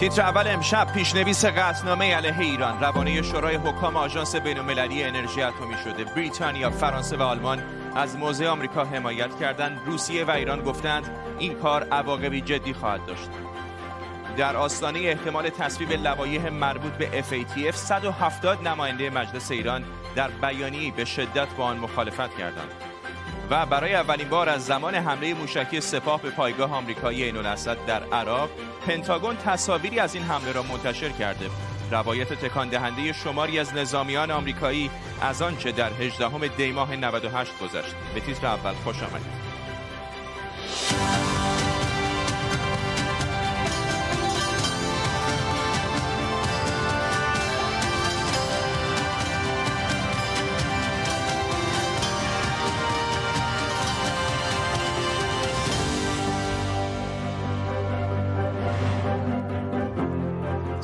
تیتر اول امشب پیشنویس قطعنامه علیه ایران. روانه شورای حکام آژانس بینالمللی انرژی اتمی شده. بریتانیا فرانسه و آلمان از موضع آمریکا حمایت کردند. روسیه و ایران گفتند این کار عواقبی جدی خواهد داشت. در آستانه احتمال تصویب لوایح مربوط به FATF 170 نماینده مجلس ایران در بیانیه‌ای به شدت با آن مخالفت کردند. و برای اولین بار از زمان حمله موشکی سپاه به پایگاه آمریکایی عین در عراق پنتاگون تصاویری از این حمله را منتشر کرده. روایت تکان دهنده شماری از نظامیان آمریکایی از آنچه در 18 دی ماه 98 گذشت. به تیتر اول خوش آمدید.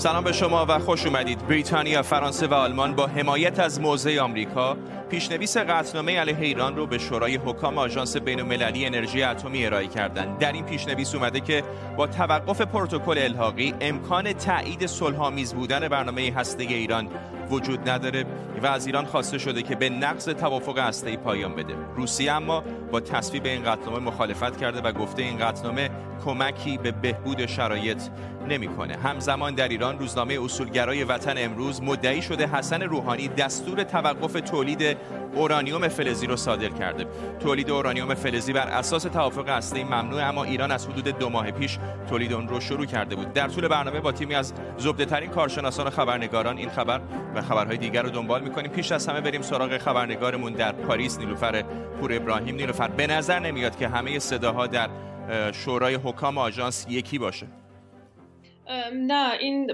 سلام به شما و خوش اومدید بریتانیا، فرانسه و آلمان با حمایت از موضع آمریکا پیشنویس قطعنامه علیه ایران رو به شورای حکام آژانس بین‌المللی انرژی اتمی ارائه کردند. در این پیشنویس اومده که با توقف پروتکل الحاقی امکان تایید صلح‌آمیز بودن برنامه هسته ایران وجود نداره و از ایران خواسته شده که به نقض توافق هسته‌ای پایان بده. روسیه اما با تصویب این قطعنامه مخالفت کرده و گفته این قطعنامه کمکی به بهبود شرایط نمی‌کنه. همزمان در ایران روزنامه اصولگرای وطن امروز مدعی شده حسن روحانی دستور توقف تولید اورانیوم فلزی رو صادر کرده تولید اورانیوم فلزی بر اساس توافق هسته‌ای ممنوع اما ایران از حدود دو ماه پیش تولید اون رو شروع کرده بود در طول برنامه با تیمی از زبده ترین کارشناسان خبرنگاران این خبر و خبرهای دیگر رو دنبال می‌کنیم. پیش از همه بریم سراغ خبرنگارمون در پاریس. نیلوفر پور ابراهیم. نیلوفر به نظر نمیاد که همه صداها در شورای حکام آژانس یکی باشه. نه این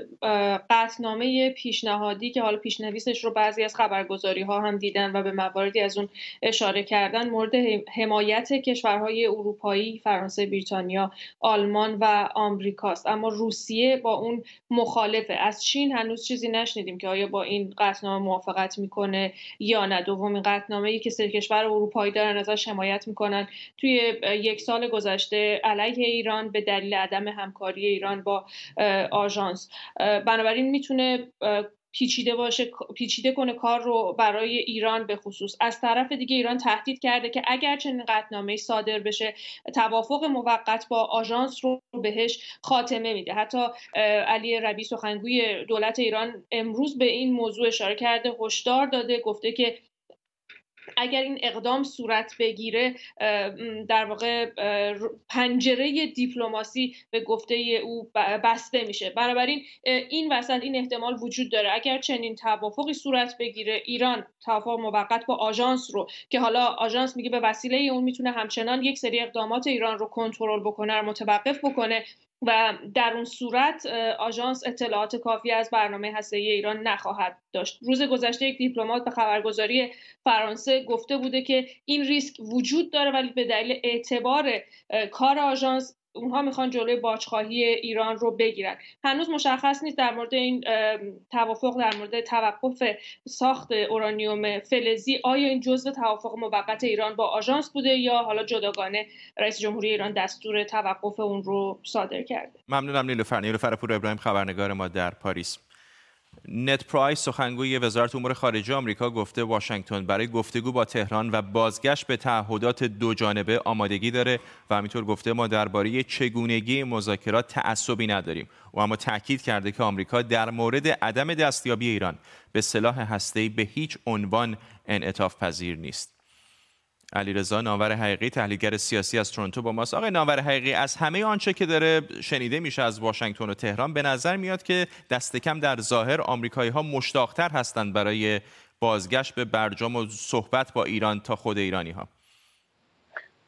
قطنامه پیشنهادی که حالا پیشنویسش رو بعضی از خبرگزاری ها هم دیدن و به مواردی از اون اشاره کردن مورد حمایت کشورهای اروپایی فرانسه بریتانیا آلمان و آمریکاست. اما روسیه با اون مخالفه. از چین هنوز چیزی نشنیدیم که آیا با این قطنامه موافقت می‌کنه یا نه. دومین قطنامه ای که سه کشور اروپایی دارن ازش حمایت می‌کنن. توی یک سال گذشته علیه ایران به دلیل عدم همکاری ایران با آژانس. بنابراین می‌تونه پیچیده باشه پیچیده کنه کار رو برای ایران به خصوص. از طرف دیگه ایران تهدید کرده که اگر چنین قطعنامه صادر بشه توافق موقت با آژانس رو بهش خاتمه میده. حتی علی ربی سخنگوی دولت ایران امروز به این موضوع اشاره کرده هشدار داده گفته که اگر این اقدام صورت بگیره در واقع پنجره دیپلماسی به گفته او بسته میشه. بنابراین این وسط این احتمال وجود داره. اگر چنین توافقی صورت بگیره ایران توافق موقت با آژانس رو که حالا آژانس میگه به وسیله اون می‌تونه همچنان یک سری اقدامات ایران رو کنترل بکنه متوقف بکنه و در اون صورت آژانس اطلاعات کافی از برنامه هسته‌ای ایران نخواهد داشت. روز گذشته یک دیپلمات به خبرگزاری فرانسه گفته بوده که این ریسک وجود داره ولی به دلیل اعتبار کار آژانس اونها می‌خوان جلوی باجخواهی ایران رو بگیرن. هنوز مشخص نیست در مورد این توافق در مورد توقف ساخت اورانیوم فلزی آیا این جزء توافق موقت ایران با آژانس بوده یا حالا جداگانه رئیس جمهوری ایران دستور توقف اون رو صادر کرده؟ ممنونم نیلوفر. نیلوفر پور ابراهیم خبرنگار ما در پاریس. نت پرایس سخنگوی وزارت امور خارجه آمریکا گفته واشنگتن برای گفتگو با تهران و بازگشت به تعهدات دو جانبه آمادگی داره و همینطور گفته ما درباره چگونگی مذاکرات تعصبی نداریم و اما تاکید کرده که آمریکا در مورد عدم دستیابی ایران به سلاح هسته‌ای به هیچ عنوان انعطاف پذیر نیست. علیرضا ناور حقیقی تحلیلگر سیاسی از تورنتو با ماست. آقای ناور حقیقی از همه آنچه که داره شنیده میشه از واشنگتن و تهران به نظر میاد که دست کم در ظاهر آمریکایی ها مشتاقتر هستند برای بازگشت به برجام و صحبت با ایران تا خود ایرانی ها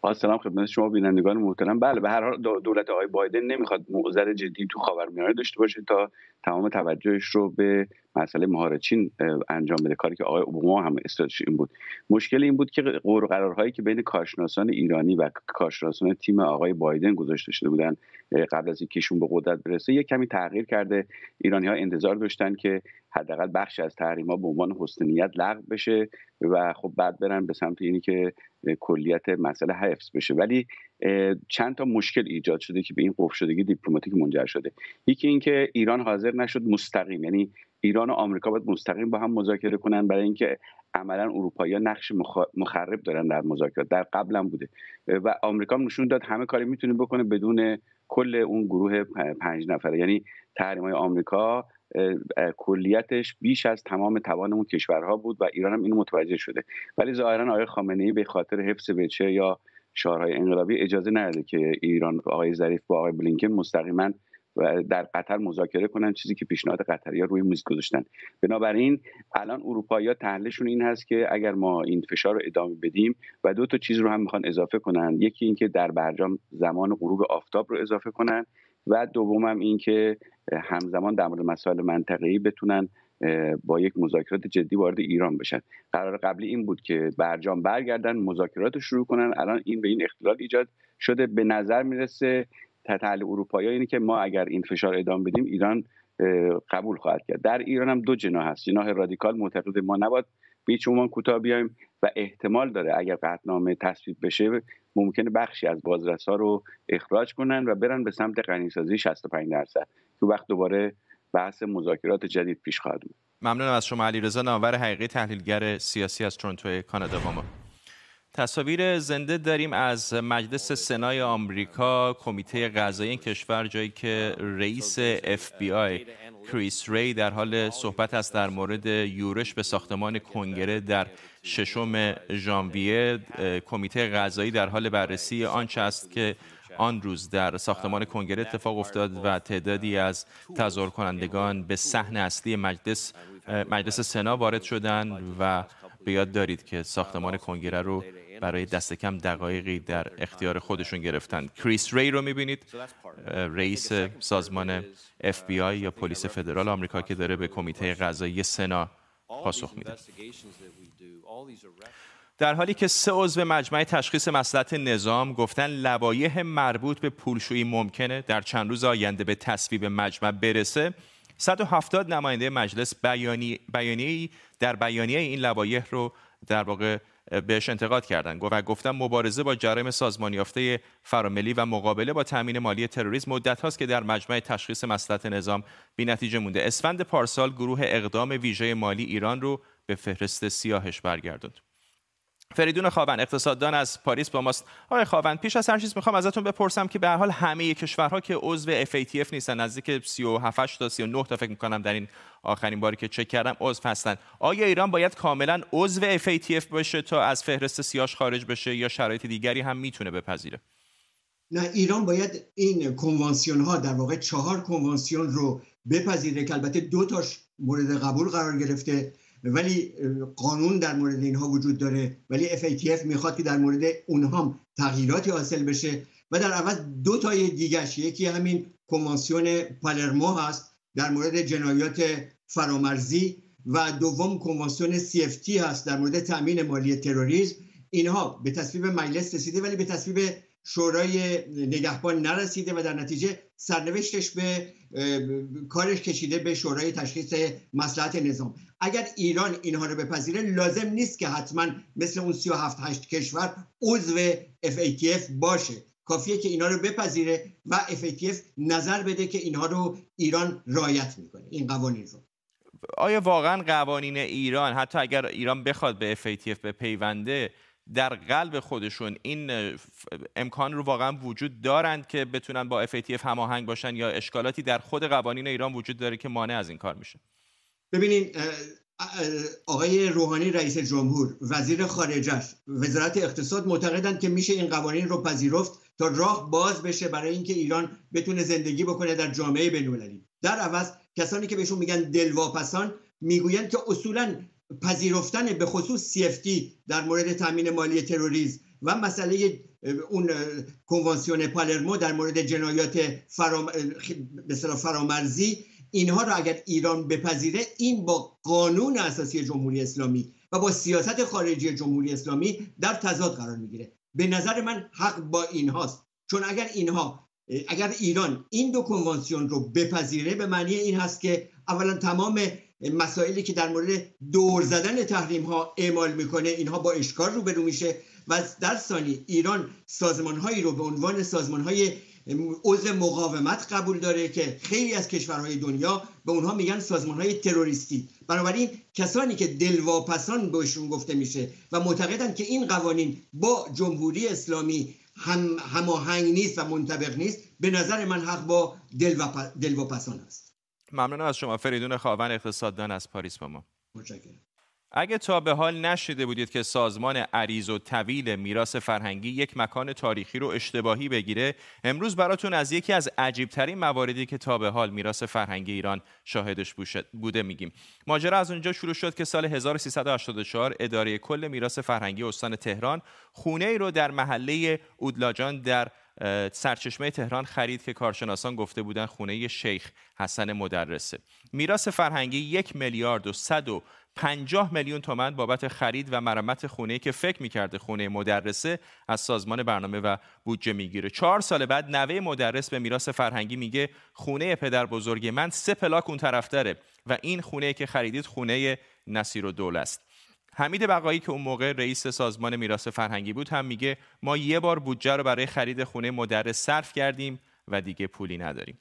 با سلام خدمت شما بینندگان محترم. بله به هر حال دولت آقای بایدن نمی‌خواد موزر جدی تو خاورمیانه داشته باشه تا تمام توجهش رو به مسئله مهار چین انجام بده. کاری که آقای اوباما هم استراتژی این بود. مشکل این بود که قرار قرارهایی که بین کارشناسان ایرانی و کارشناسان تیم آقای بایدن گذاشته شده بودن قبل از اینکه به قدرت برسه یک کمی تغییر کرده. ایرانی ها انتظار داشتن که حداقل بخش از تحریم ها به عنوان حسنیت لغو بشه و خب بعد برن به سمت اینی که کلیت مسئله حفظ بشه. ولی چند تا مشکل ایجاد شده که به این قفل شدگی دیپلماتیک منجر شده. یکی اینکه ایران حاضر نشد مستقیم یعنی ایران و آمریکا باید مستقیم با هم مذاکره کنن برای اینکه عملا اروپایی نقش مخرب دارن در مذاکرات. در قبلا بوده. و آمریکا نشون داد همه کاری می‌تونه بکنه بدون کل اون گروه پنج نفره. یعنی تحریم های آمریکا کلیتش بیش از تمام توان اون کشورها بود و ایران هم اینو متوجه شده. ولی ظاهرا آقای خامنه ای به خاطر حفظ بچه یا شعارهای انقلابی اجازه نداده که ایران آقای ظریف با آقای بلینکن مستقیما در قطر مذاکره کنن چیزی که پیشنهاد قطری ها روی میز گذاشتن. بنابراین الان اروپایی تحلیلشون این هست که اگر ما این فشار رو ادامه بدیم و دو تا چیز رو هم می‌خوان اضافه کنن. یکی اینکه در برجام زمان غروب آفتاب رو اضافه کنن و دومم این که همزمان در مورد مسائل منطقه‌ای بتونن با یک مذاکرات جدی وارد ایران بشن. قرار قبلی این بود که برجام برگردن مذاکرات رو شروع کنن. الان این به این اختلال ایجاد شده. به نظر می‌رسه تحلیل اروپایی اینه که ما اگر این فشار ادامه بدیم ایران قبول خواهد کرد. در ایران هم دو جناح هست. جناح رادیکال معتقد ما نباید به هیچ کوتاه بیایم و احتمال داره اگر قطعنامه تصویب بشه ممکنه بخشی از بازرس ها رو اخراج کنن و برن به سمت غنیسازی 65 درصد. که وقت دوباره بحث مذاکرات جدید پیش خواهد بود ممنونم از شما علیرضا. نامور حقیقی تحلیلگر سیاسی از تورنتو کانادا با ما. تصاویر زنده داریم از مجلس سنای آمریکا کمیته قضایی کشور جایی که رئیس اف بی آی کریس ری در حال صحبت است در مورد یورش به ساختمان کنگره در ششم ژانویه. کمیته قضایی در حال بررسی آنچه است که آن روز در ساختمان کنگره اتفاق افتاد و تعدادی از تظاهر کنندگان به صحن اصلی مجلس مجلس سنا وارد شدند و به یاد دارید که ساختمان کنگره رو برای دست کم دقایقی در اختیار خودشون گرفتن. کریس ری رو می‌بینید؟ رئیس سازمان اف بی آی یا پلیس فدرال آمریکا که داره به کمیته قضایی سنا پاسخ میده. در حالی که سه عضو مجمع تشخیص مسئلت نظام گفتن لوایح مربوط به پولشویی ممکنه در چند روز آینده به تصویب مجمع برسه 170 نماینده مجلس بیانی در بیانیه این لوایح رو در واقع بهش انتقاد کردن. و گفتن مبارزه با جرایم سازمانی یافته فراملی و مقابله با تامین مالی تروریسم مدت هاست که در مجمع تشخیص مسئلت نظام بی نتیجه مونده. اسفند پارسال گروه اقدام ویژه مالی ایران رو به فهرست سیاهش برگردوند. فریدون خواون اقتصاددان از پاریس با ماست. آقای خواون پیش از هر چیز می‌خوام ازتون بپرسم که به هر حال همه کشورها که عضو FATF نیستن نزدیک 37 تا 39 تا فکر می‌کنم در این آخرین باری که چک کردم عضو هستن. آیا ایران باید کاملا عضو FATF باشه تا از فهرست سیاش خارج بشه یا شرایط دیگری هم می‌تونه بپذیره؟ نه ایران باید این کنوانسیون ها در واقع چهار کنوانسیون رو بپذیره که البته دو تاش مورد قبول قرار گرفته. ولی قانون در مورد اینها وجود داره. ولی FATF می‌خواد که در مورد اونها تغییراتی حاصل بشه. و در عوض دو تای دیگرش یکی همین کنوانسیون پالرمو هست در مورد جنایات فرامرزی و دوم کنوانسیون CFT هست در مورد تأمین مالی تروریسم. اینها به تصویب مجلس رسیده ولی به تصویب شورای نگهبان نرسیده و در نتیجه سرنوشتش به کارش کشیده به شورای تشخیص مسلحت نظام. اگر ایران اینها رو بپذیره لازم نیست که حتما مثل اون 37 8 کشور عضو FATF باشه. کافیه که اینها رو بپذیره و FATF نظر بده که اینها رو ایران رایت می‌کنه. این قوانین رو. آیا واقعا قوانین ایران حتی اگر ایران بخواد به FATF به پیونده در قلب خودشون این امکان رو واقعا وجود دارند که بتونن با FATF هماهنگ باشن یا اشکالاتی در خود قوانین ایران وجود داره که مانع از این کار میشه. ببینید آقای روحانی رئیس جمهور وزیر خارجش وزارت اقتصاد معتقدند که میشه این قوانین رو پذیرفت تا راه باز بشه برای اینکه ایران بتونه زندگی بکنه در جامعه بین‌المللی در عوض کسانی که بهشون میگن دلواپسان می‌گویند که اصولا پذیرفتن به خصوص CFT در مورد تامین مالی تروریسم و مسئله اون کنوانسیون پالرمو در مورد جنایات فرام... فرامرزی اینها را اگر ایران بپذیره این با قانون اساسی جمهوری اسلامی و با سیاست خارجی جمهوری اسلامی در تضاد قرار می‌گیره. به نظر من حق با اینهاست. چون اگر اینها اگر ایران این دو کنوانسیون رو بپذیره به معنی این هست که اولا تمام مسائلی که در مورد دور زدن تحریم ها اعمال می‌کنه اینها با اشکال روبرو میشه و در ثانی ایران سازمان هایی رو به عنوان سازمان های عضو مقاومت قبول داره که خیلی از کشورهای دنیا به اونها میگن سازمان های تروریستی. بنابراین کسانی که دلواپسان بهشون گفته میشه و معتقدن که این قوانین با جمهوری اسلامی هم هماهنگ نیست و منطبق نیست به نظر من حق با دلواپسان است. ممنون از شما. فریدون خواهن اقتصاددان از پاریس با ما. متشکرم. اگه تا به حال نشیده بودید که سازمان عریض و طویل میراث فرهنگی یک مکان تاریخی رو اشتباهی بگیره امروز براتون از یکی از عجیبترین مواردی که تا به حال میراث فرهنگی ایران شاهدش بوده میگیم. ماجرا از اونجا شروع شد که سال 1384 اداره کل میراث فرهنگی استان تهران خونه ای رو در محله اودلاجان در سرچشمه تهران خرید که کارشناسان گفته بودن خونه شیخ حسن مدرسه. میراث فرهنگی یک میلیارد و صد و 50 میلیون تومن بابت خرید و مرمت خونه که فکر می‌کرده خونه مدرسه از سازمان برنامه و بودجه می‌گیره. چهار سال بعد نوه مدرس به میراث فرهنگی میگه خونه پدر بزرگ من سه پلاک اون طرف داره و این خونه که خریدید خونه نصیر و است. حمید بقایی که اون موقع رئیس سازمان میراث فرهنگی بود هم میگه ما یه بار بودجه رو برای خرید خونه مدرس صرف کردیم و دیگه پولی نداریم.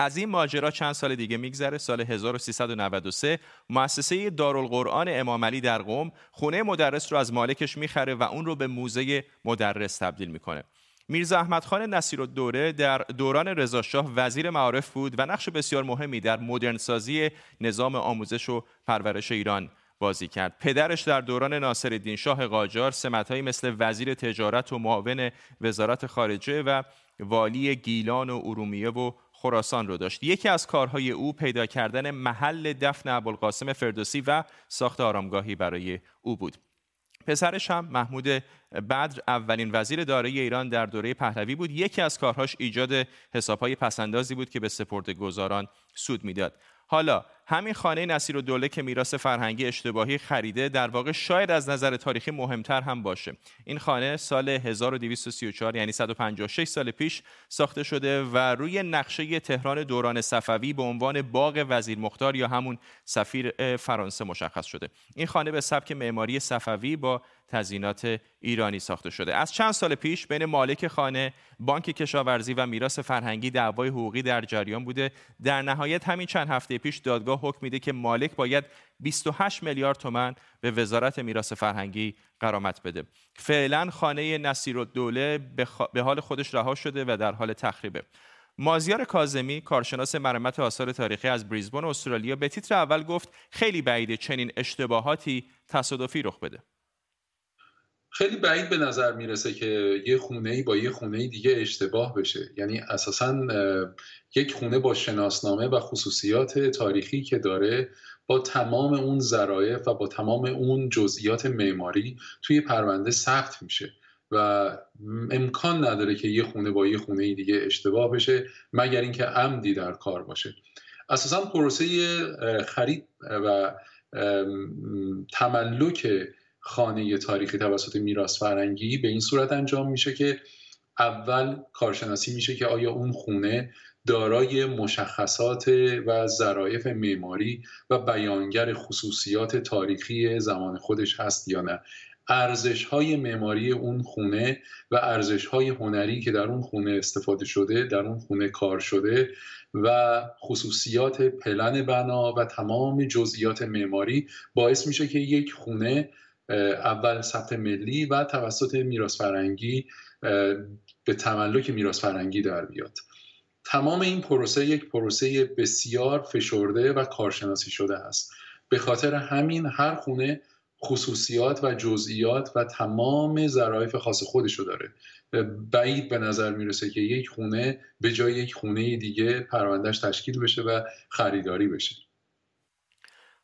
از این ماجرا چند سال دیگه میگذره. سال 1393 مؤسسه دارالقرآن امام علی در قم خونه مدرس رو از مالکش می‌خره و اون رو به موزه مدرس تبدیل می‌کنه. میرزا احمد خان نصیر الدوله در دوران رضاشاه وزیر معارف بود و نقش بسیار مهمی در مدرنسازی نظام آموزش و پرورش ایران بازی کرد. پدرش در دوران ناصرالدین شاه قاجار سمتهایی مثل وزیر تجارت و معاون وزارت خارجه و والی گیلان و ارومیه و خراسان رو داشت. یکی از کارهای او پیدا کردن محل دفن ابوالقاسم فردوسی و ساخت آرامگاهی برای او بود. پسرش هم محمود بدر اولین وزیر دارایی ایران در دوره پهلوی بود. یکی از کارهاش ایجاد حسابهای پسندازی بود که به سپرده گذاران سود می‌داد. حالا همین خانه نصیر و دوله که میراث فرهنگی اشتباهی خریده در واقع شاید از نظر تاریخی مهمتر هم باشه. این خانه سال 1234 یعنی 156 سال پیش ساخته شده و روی نقشه تهران دوران صفوی به عنوان باغ وزیر مختار یا همون سفیر فرانسه مشخص شده. این خانه به سبک معماری صفوی با تزیینات ایرانی ساخته شده. از چند سال پیش بین مالک خانه بانک کشاورزی و میراث فرهنگی دعوای حقوقی در جریان بوده. در نهایت همین چند هفته پیش دادگاه حکم میده که مالک باید 28 میلیارد تومن به وزارت میراث فرهنگی قرامت بده. فعلا خانه نصیر الدوله به حال خودش رها شده و در حال تخریبه. مازیار کازمی کارشناس مرمت آثار تاریخی از بریزبون استرالیا به تیتر اول گفت خیلی بعیده چنین اشتباهاتی تصادفی رخ بده. خیلی بعید به نظر می‌رسه که یه خونه ای با یه خونه ای دیگه اشتباه بشه. یعنی اساسا یک خونه با شناسنامه و خصوصیات تاریخی که داره با تمام اون ظرایف و با تمام اون جزئیات معماری توی پرونده ثبت میشه و امکان نداره که یه خونه با یه خونه دیگه اشتباه بشه مگر اینکه عمدی در کار باشه. اساسا پروسه خرید و تملک خانه تاریخی توسط میراث فرنگی به این صورت انجام میشه که اول کارشناسی میشه که آیا اون خونه دارای مشخصات و ظرایف معماری و بیانگر خصوصیات تاریخی زمان خودش هست یا نه. ارزش های معماری اون خونه و ارزش های هنری که در اون خونه استفاده شده در اون خونه کار شده و خصوصیات پلن بنا و تمام جزئیات معماری باعث میشه که یک خونه اول ثبت ملی و توسط میراث فرنگی به تملک میراث فرنگی در بیاد. تمام این پروسه یک پروسه بسیار فشرده و کارشناسی شده است. به خاطر همین هر خونه خصوصیات و جزئیات و تمام ظرایف خاص خودشو داره. بعید به نظر می‌رسه که یک خونه به جای یک خونه دیگه پروندهش تشکیل بشه و خریداری بشه.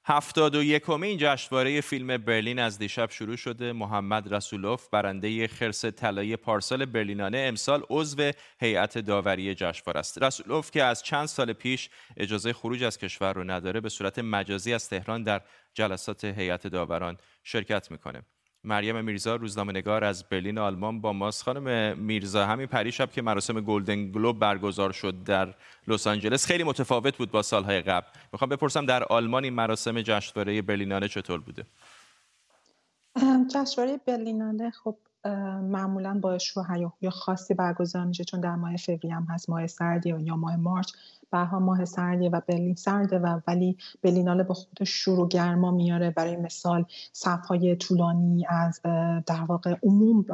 هفتاد و یکمین جشنواره فیلم برلین از دیشب شروع شده. محمد رسولوف برنده خرس طلایی پارسال برلینانه امسال عضو هیئت داوری جشنواره است. رسولوف که از چند سال پیش اجازه خروج از کشور رو نداره به صورت مجازی از تهران در جلسات هیئت داوران شرکت می‌کنه. مریم میرزا روزنامه‌نگار از برلین آلمان با ماست. خانم میرزا همین پریشب که مراسم گلدن گلوب برگزار شد در لس آنجلس خیلی متفاوت بود با سالهای قبل. می‌خوام بپرسم در آلمان این مراسم جشنواره برلینانه چطور بوده؟ جشنواره برلینانه خب معمولا با هیاهوی خاصی برگزار میشه چون در ماه فوریه هم هست ماه سردی یا ماه مارچ. بهها ماه سردیه و برلین سرده و ولی برلیناله با خودش شور و گرما میاره برای مثال صفهای طولانی از در واقع عموم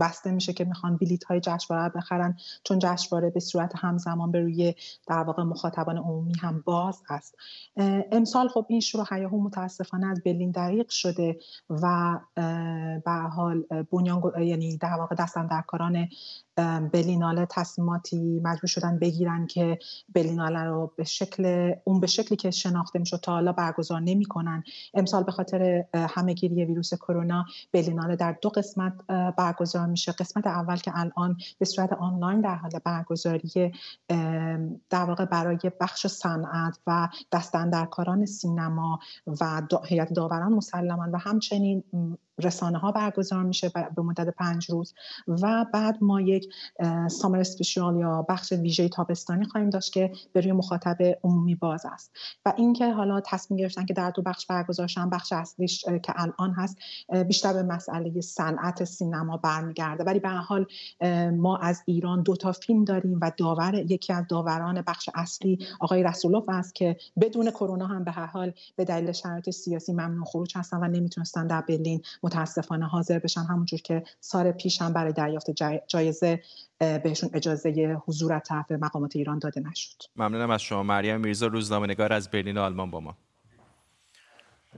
بسته میشه که می‌خوان بلیت های جشنواره بخرن چون جشنواره به صورت همزمان به روی در واقع مخاطبان عمومی هم باز است. امسال خب این شروع هیاهو متاسفانه از برلین دریق شده و به حال بنیان یعنی در واقع دستن برلیناله تصمیماتی مجبور شدن بگیرن که برلیناله رو به شکل اون به شکلی که شناخته می‌شد تا حالا برگزار نمی‌کنن. امسال به خاطر همهگیری ویروس کرونا برلیناله در دو قسمت برگزار میشه. قسمت اول که الان به صورت آنلاین در حال برگزاری در واقع برای بخش صنعت و دستندرکاران سینما و هیئت داوران مسلما و همچنین رسانه ها برگزار میشه به مدت پنج روز و بعد ما یک سامر اسپیشال یا بخش ویژه تابستانی خواهیم داشت که به روی مخاطب عمومی باز است. و اینکه حالا تصمیم گرفتن که در دو بخش برگزار شن بخش اصلیش که الان هست بیشتر به مسئله صنعت سینما برمیگرده. ولی به حال ما از ایران دو تا فیلم داریم و داور یکی از داوران بخش اصلی آقای رسولوف است که بدون کرونا هم به هر حال به دلیل شرایط سیاسی ممنوع خروج هستن و نمی‌تونستن در برلین متاسفانه حاضر بشن همونجور که سال پیش هم برای دریافت جایزه بهشون اجازه حضور از طرف مقامات ایران داده نشد. ممنونم از شما. مریم میرزا روزنامه‌نگار از برلین آلمان با ما.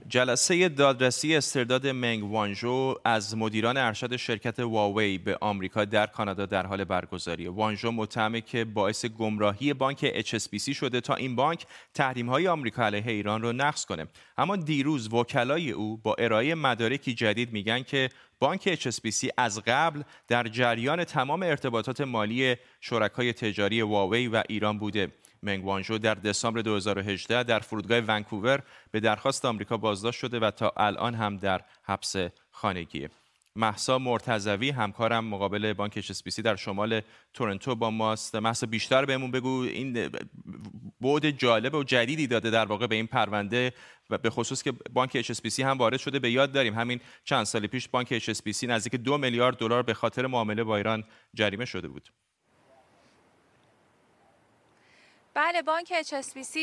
جلسه دادرسی استرداد منگ وانژو از مدیران ارشد شرکت واوی به آمریکا در کانادا در حال برگزاری. وانژو متهمه که باعث گمراهی بانک HSBC شده تا این بانک تحریم های آمریکا علیه ایران رو نقض کنه. اما دیروز وکلای او با ارائه مدارکی جدید میگن که بانک HSBC از قبل در جریان تمام ارتباطات مالی شرکای تجاری واوی و ایران بوده. منگ وانژو در دسامبر 2018 در فرودگاه ونکوور به درخواست آمریکا بازداشت شده و تا الان هم در حبس خانگیه. محسا مرتزوی همکارم مقابل بانک HSBC در شمال تورنتو با ماست. محسا بیشتر بهمون بگو. این بعد جالب و جدیدی داده در واقع به این پرونده و به خصوص که بانک HSBC هم وارد شده. به یاد داریم همین چند سال پیش بانک HSBC نزدیک دو میلیارد دلار به خاطر معامله با ایران جریمه شده بود. بله بانک HSBC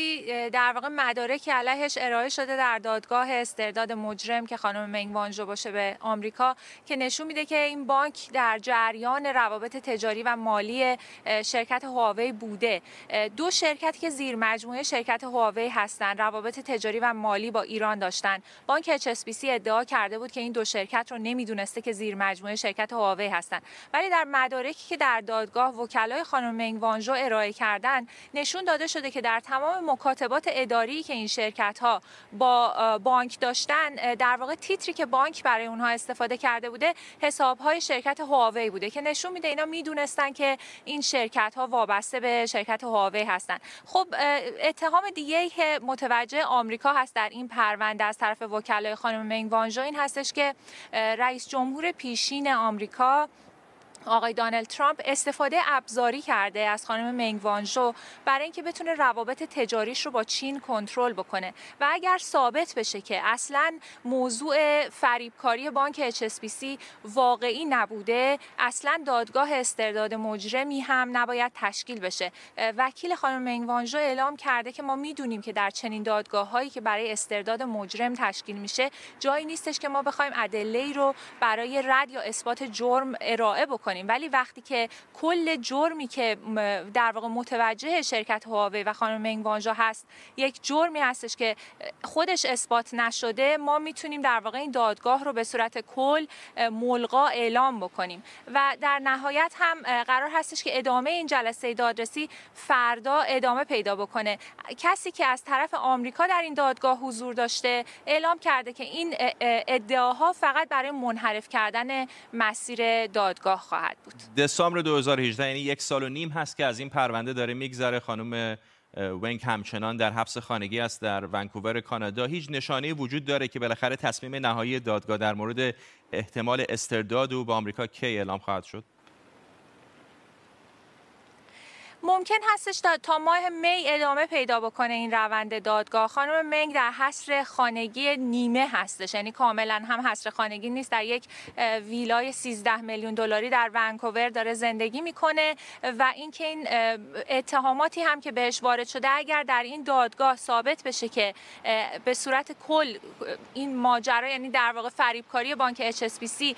در واقع مدارکی علیهش ارائه شده در دادگاه استرداد مجرم که خانم منگ وانژو باشه به آمریکا که نشون میده که این بانک در جریان روابط تجاری و مالی شرکت هواوی بوده. دو شرکتی که زیر مجموعه شرکت هواوی هستند روابط تجاری و مالی با ایران داشتن. بانک HSBC ادعا کرده بود که این دو شرکت رو نمی‌دونسته که زیر مجموعه شرکت هواوی هستند ولی در مدارکی که در دادگاه وکلای خانم منگ وانژو ارائه کردن نشون داده شده که در تمام مکاتبات اداری که این شرکت ها با بانک داشتن در واقع تیتری که بانک برای اونها استفاده کرده بوده حساب های شرکت هواوی بوده که نشون میده اینا می‌دونستن که این شرکت ها وابسته به شرکت هواوی هستن. خب اتهام دیگه که متوجه آمریکا هست در این پرونده از طرف وکلای خانم منگ وانژو این هستش که رئیس جمهور پیشین آمریکا آقای دانلد ترامپ استفاده ابزاری کرده از خانم منگ وانژو برای اینکه بتونه روابط تجاریش رو با چین کنترل بکنه. و اگر ثابت بشه که اصلا موضوع فریبکاری بانک HSBC واقعی نبوده اصلا دادگاه استرداد مجرمی هم نباید تشکیل بشه. وکیل خانم منگ وانژو اعلام کرده که ما می‌دونیم که در چنین دادگاه هایی که برای استرداد مجرم تشکیل میشه جایی نیستش که ما بخوایم ادله رو برای رد یا اثبات جرم ارائه بکنیم. بکنیم ولی وقتی که کل جرمی که در واقع متوجه شرکت هواوی و خانم منگ وانژا هست یک جرمی هستش که خودش اثبات نشده ما می‌تونیم در واقع این دادگاه رو به صورت کل ملغا اعلام بکنیم. و در نهایت هم قرار هستش که ادامه این جلسه دادرسی فردا ادامه پیدا بکنه. کسی که از طرف آمریکا در این دادگاه حضور داشته اعلام کرده که این ادعاها فقط برای منحرف کردن مسیر دادگاه خواهد بود. دسامبر 2018 یعنی یک سال و نیم هست که از این پرونده داره میگذره. خانم ونگ همچنان در حبس خانگی است در ونکوور کانادا. هیچ نشانه وجود داره که بالاخره تصمیم نهایی دادگاه در مورد احتمال استرداد او به آمریکا کی اعلام خواهد شد؟ ممکن هستش تا ماه می ادامه پیدا بکنه این روند دادگاه. خانم منگ در حصر خانگی نیمه هستش. یعنی کاملا هم حصر خانگی نیست. در یک ویلای 13 میلیون دلاری در ونکوور داره زندگی می‌کنه و اینکه این اتهاماتی هم که بهش وارد شده اگر در این دادگاه ثابت بشه که به صورت کل این ماجرا یعنی در واقع فریبکاری بانک HSBC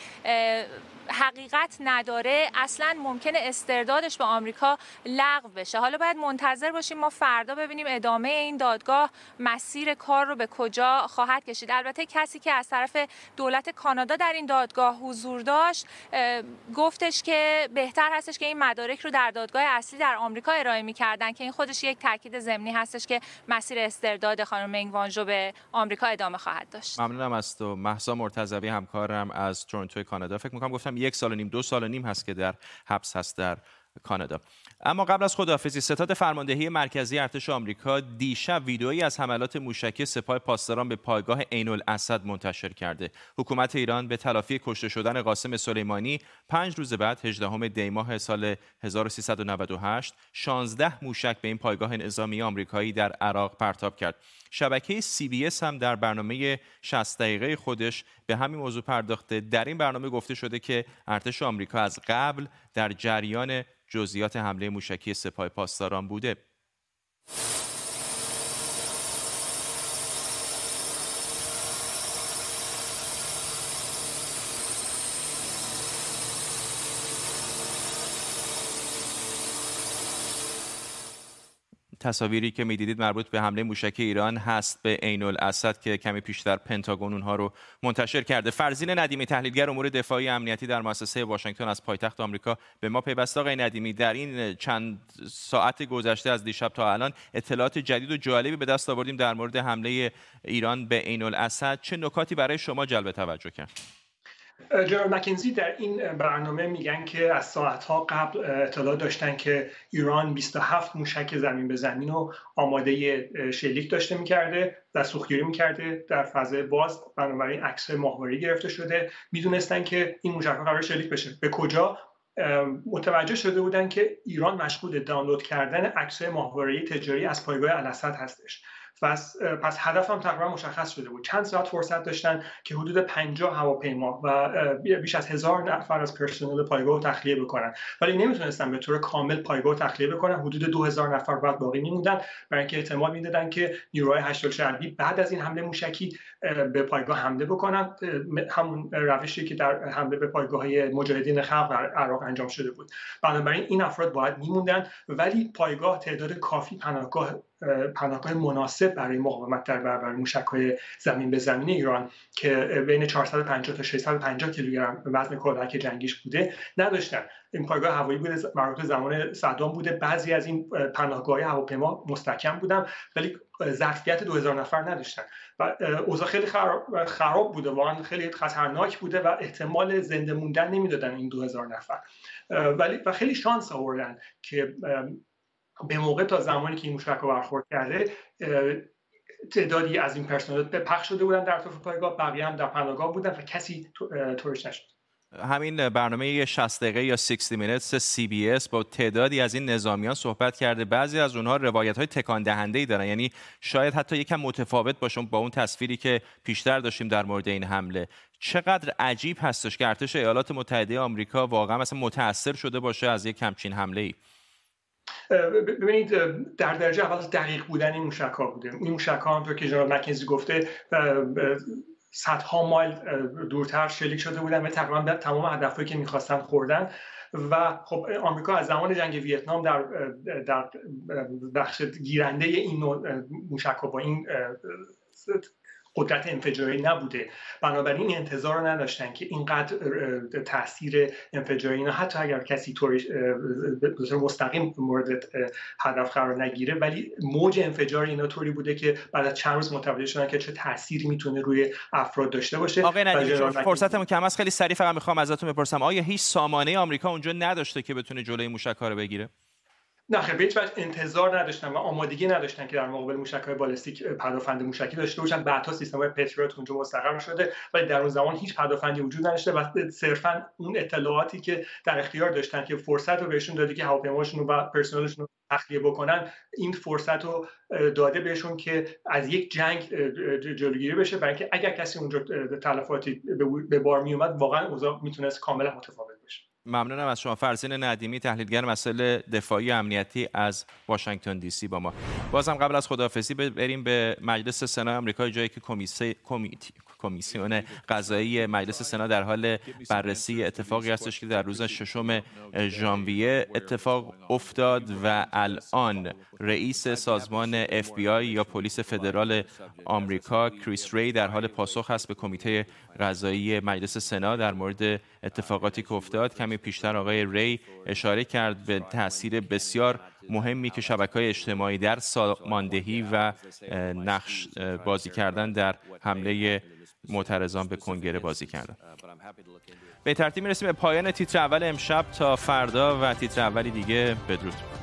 حقیقت نداره اصلا ممکنه استردادش به آمریکا لغو بشه. حالا باید منتظر باشیم ما فردا ببینیم ادامه این دادگاه مسیر کار رو به کجا خواهد کشید. البته کسی که از طرف دولت کانادا در این دادگاه حضور داشت گفتش که بهتر هستش که این مدارک رو در دادگاه اصلی در آمریکا ارائه می‌کردن که این خودش یک تاکید ضمنی هستش که مسیر استرداد خانم منگ وانژو به آمریکا ادامه خواهد داشت. ممنونم از تو. مهسا مرتضوی همکارم از تورنتو کانادا. فکر می‌کنم گفتم یک سال و نیم دو سال و نیم هست که در حبس هست در کانادا. اما قبل از خداحافظی ستاد فرماندهی مرکزی ارتش آمریکا دیشب ویدئویی از حملات موشکی سپاه پاسداران به پایگاه عین الاسد منتشر کرده. حکومت ایران به تلافی کشته شدن قاسم سلیمانی پنج روز بعد 18 دی ماه سال 1398 16 موشک به این پایگاه نظامی آمریکایی در عراق پرتاب کرد. شبکه سی بی اس هم در برنامه 60 دقیقه خودش به همین موضوع پرداخته. در این برنامه گفته شده که ارتش آمریکا از قبل در جریان جزئیات حمله موشکی سپاه پاسداران بوده. تصاویری که می‌دیدید مربوط به حمله موشک ایران هست به عین الاسد که کمی پیشتر پنتاگون اونها رو منتشر کرده. فرزین ندیمی تحلیلگر امور دفاعی امنیتی در مؤسسه واشنگتن از پایتخت آمریکا به ما پیوسته. آقای ندیمی در این چند ساعت گذشته از دیشب تا الان اطلاعات جدید و جالبی به دست آوردیم در مورد حمله ایران به عین الاسد چه نکاتی برای شما جلب توجه کرد؟ جنرال مکنزی در این برنامه میگن که از ساعتها قبل اطلاع داشتن که ایران 27 موشک زمین به زمین و آماده شلیک داشته می‌کرده و سوختگیری می‌کرده در فضای باز. بنابراین عکس ماهواری گرفته شده. می‌دونستن که این موشک قرار شلیک بشه. به کجا؟ متوجه شده بودن که ایران مشغول دانلود کردن عکس ماهواره تجاری از پایگاه الاسد هستش. پس هدفم تقریبا مشخص شده بود. چند ساعت فرصت داشتن که حدود 50 هواپیما و بیش از هزار نفر از پرسنل پایگاه تخلیه بکنن. ولی نمی‌تونستن به طور کامل پایگاه تخلیه بکنن. حدود 2000 نفر بعد باقی میموندن. برای اینکه احتمال می‌دادن که نیروهای هشت شربی بعد از این حمله موشکی به پایگاه حمله بکنن. همون روشی که در حمله به پایگاه های مجاهدین خلق عراق انجام شده بود. بنابراین این افراد باید میموندن. ولی پایگاه تعداد کافی پناهگاه پناهگاه مناسب برای مقاومت در برابر موشک های زمین به زمین ایران که بین 450 تا 650 کیلوگرم وزن کلاهک جنگیش بوده نداشتن. این پایگاه هوایی بوده مربوط زمان صدام بوده. بعضی از این پناهگاه هواپیما مستحکم بودن ولی ظرفیت 2000 نفر نداشتن. و اوضاع خیلی خراب بوده. واقعا خیلی خطرناک بوده و احتمال زنده موندن نمی‌دادن این 2000 نفر. ولی و خیلی شانس آوردن که به موقع تا زمانی که این موشک رو برخورد کرده تعدادی از این پرسنل به پخش شده بودن در اطراف پایگاه بقیه هم در پناهگاه بودن و کسی طورش نشد. همین برنامه 60 دقیقه یا 60 مینتس CBS با تعدادی از این نظامیان صحبت کرده. بعضی از اونها روایت های تکان دهنده ای دارن. یعنی شاید حتی یکم متفاوت باشه با اون تصویری که پیشتر داشتیم در مورد این حمله. چقدر عجیب هستش که ارتش ایالات متحده آمریکا واقعا مثلا متاثر شده باشه از یک کمچین حمله ای ببینید در درجه اول دقیق بودن این موشک ها بوده. این موشک ها همطور که جنرال مکنزی گفته صدها مایل دورتر شلیک شده بودن و تقریبا تمام هدفهایی که می‌خواستن خوردن. و خب آمریکا از زمان جنگ ویتنام در در بخش گیرنده این موشک با این قدرت انفجاری نبوده. بنابراین انتظار رو نداشتن که اینقدر تاثیر انفجاری اینا حتی اگر کسی طوری مستقیم مورد هدف قرار نگیره ولی موج انفجار اینا طوری بوده که بعد از چند روز متوجه شدن که چه تأثیری می‌تونه روی افراد داشته باشه آقای فرصتمون کم است. خیلی سریع فقط می‌خوام ازتون بپرسم. آیا هیچ سامانه آمریکا اونجا نداشته که بتونه جلوی موشک رو بگیره؟ نه خیلی. به هیچ انتظار نداشتن و آمادگی نداشتن که در مقابل موشک های بالستیک پدافند موشکی داشته باشن. بعدها سیستم های پتریوت اونجا مستقر شده ولی در اون زمان هیچ پدافندی وجود نداشته و صرفا اون اطلاعاتی که در اختیار داشتن که فرصت رو بهشون داده که هواپیماشون و پرسنلشون رو تخلیه بکنن این فرصت رو داده بهشون که از یک جنگ جلوگیری بشه برای اینکه اگر کسی اونجا تلفاتی به بار می اومد واقعا اوضاع می‌تونست کاملا متفاوت ممنونم از شما. فرزین ندیمی تحلیلگر مسائل دفاعی امنیتی از واشنگتن دی سی با ما. بازم قبل از خداحافظی بریم به مجلس سنا آمریکا جایی که کمیته کمیتی کمیسیون قضایی مجلس سنا در حال بررسی اتفاقی هستش که در روز ششم ژانویه اتفاق افتاد و الان رئیس سازمان FBI یا پلیس فدرال آمریکا کریس ری در حال پاسخ هست به کمیته قضایی مجلس سنا در مورد اتفاقاتی که افتاد. کمی پیشتر آقای ری اشاره کرد به تاثیر بسیار مهمی که شبکه های اجتماعی در ساماندهی و نقش بازی کردن در حمله معترضان به کنگره بازی کردن. به ترتیب می‌رسیم به پایان تیتر اول امشب. تا فردا و تیتر اولی دیگه بدرود.